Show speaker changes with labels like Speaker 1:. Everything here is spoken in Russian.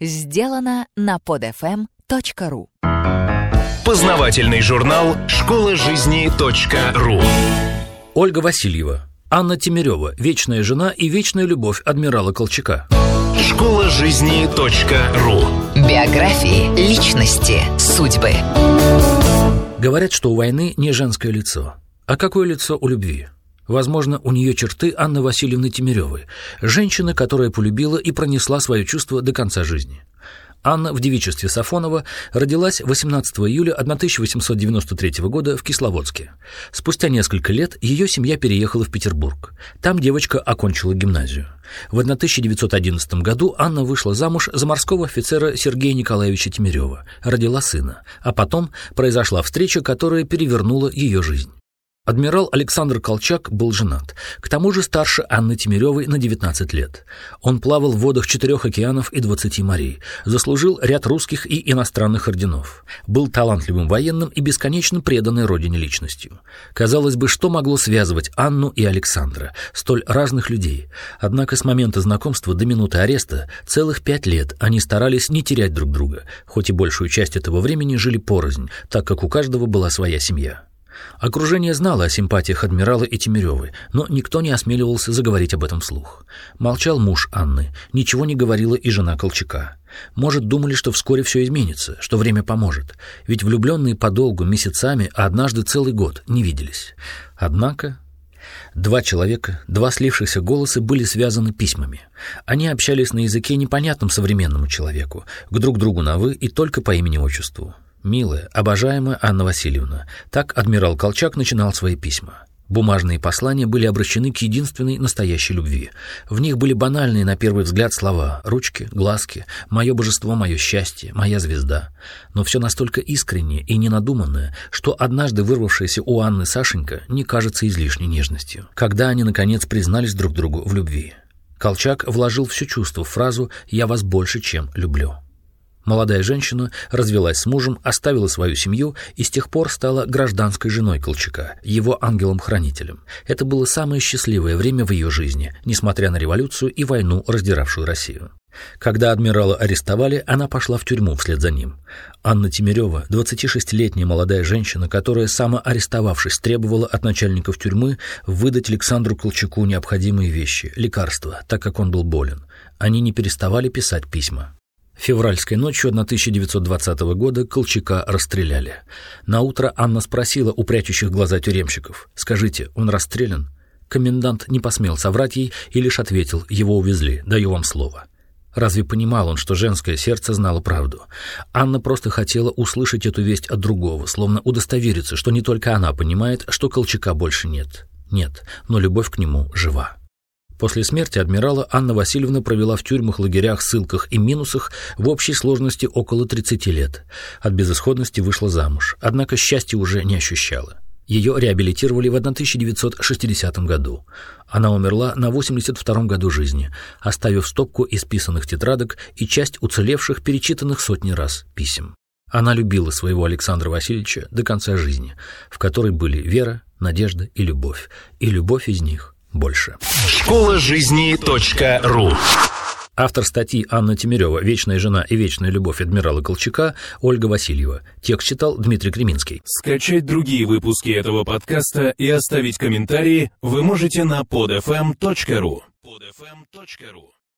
Speaker 1: сделано на podfm.ru.
Speaker 2: Познавательный журнал «Школа жизни .ру».
Speaker 3: Ольга Васильева, Анна Тимирева, вечная жена и вечная любовь адмирала Колчака.
Speaker 2: Школа жизни .ру.
Speaker 1: Биографии, личности, судьбы.
Speaker 3: Говорят, что у войны не женское лицо. А какое лицо у любви? Возможно, у нее черты Анны Васильевны Тимиревой, женщины, которая полюбила и пронесла свое чувство до конца жизни. Анна в девичестве Сафонова родилась 18 июля 1893 года в Кисловодске. Спустя несколько лет ее семья переехала в Петербург. Там девочка окончила гимназию. В 1911 году Анна вышла замуж за морского офицера Сергея Николаевича Тимирева, родила сына, а потом произошла встреча, которая перевернула ее жизнь. Адмирал Александр Колчак был женат, к тому же старше Анны Тимиревой на 19 лет. Он плавал в водах четырех океанов и 20 морей, заслужил ряд русских и иностранных орденов, был талантливым военным и бесконечно преданной родине личностью. Казалось бы, что могло связывать Анну и Александра, столь разных людей. Однако с момента знакомства до минуты ареста целых пять лет они старались не терять друг друга, хоть и большую часть этого времени жили порознь, так как у каждого была своя семья. Окружение знало о симпатиях адмирала и Тимиревой, но никто не осмеливался заговорить об этом вслух. Молчал муж Анны, ничего не говорила и жена Колчака. Может, думали, что вскоре все изменится, что время поможет, ведь влюбленные подолгу, месяцами, а однажды целый год не виделись. Однако Два человека, два слившихся голоса были связаны письмами. Они общались на языке непонятном современному человеку, к друг другу на «вы» и только по имени-отчеству. «Милая, обожаемая Анна Васильевна», так адмирал Колчак начинал свои письма. Бумажные послания были обращены к единственной настоящей любви. В них были банальные на первый взгляд слова «ручки», «глазки», «мое божество», «мое счастье», «моя звезда». Но все настолько искреннее и ненадуманное, что однажды вырвавшаяся у Анны Сашенька не кажется излишней нежностью. Когда они, наконец, признались друг другу в любви. Колчак вложил все чувство в фразу «я вас больше, чем люблю». Молодая женщина развелась с мужем, оставила свою семью и с тех пор стала гражданской женой Колчака, его ангелом-хранителем. Это было самое счастливое время в ее жизни, несмотря на революцию и войну, раздиравшую Россию. Когда адмирала арестовали, она пошла в тюрьму вслед за ним. Анна Тимирева, 26-летняя молодая женщина, которая, самоарестовавшись, требовала от начальников тюрьмы выдать Александру Колчаку необходимые вещи, лекарства, так как он был болен. Они не переставали писать письма. Февральской ночью 1920 года Колчака расстреляли. На утро Анна спросила у прячущих глаза тюремщиков: "Скажите, он расстрелян?" Комендант не посмел соврать ей и лишь ответил: "Его увезли, даю вам слово". Разве понимал он, что женское сердце знало правду? Анна просто хотела услышать эту весть от другого, словно удостовериться, что не только она понимает, что Колчака больше нет. Нет, но любовь к нему жива. После смерти адмирала Анна Васильевна провела в тюрьмах, лагерях, ссылках и минусах в общей сложности около 30 лет. От безысходности вышла замуж, однако счастья уже не ощущала. Ее реабилитировали в 1960 году. Она умерла на 82 году жизни, оставив стопку исписанных тетрадок и часть уцелевших, перечитанных сотни раз писем. Она любила своего Александра Васильевича до конца жизни, в которой были вера, надежда и любовь, и любовь из них больше.
Speaker 2: Школа жизни .ру
Speaker 3: Автор статьи Анна Тимирева «Вечная жена и вечная любовь адмирала Колчака» Ольга Васильева. Текст читал Дмитрий Креминский.
Speaker 2: Скачать другие выпуски этого подкаста и оставить комментарии вы можете на podfm.ru. podfm.ru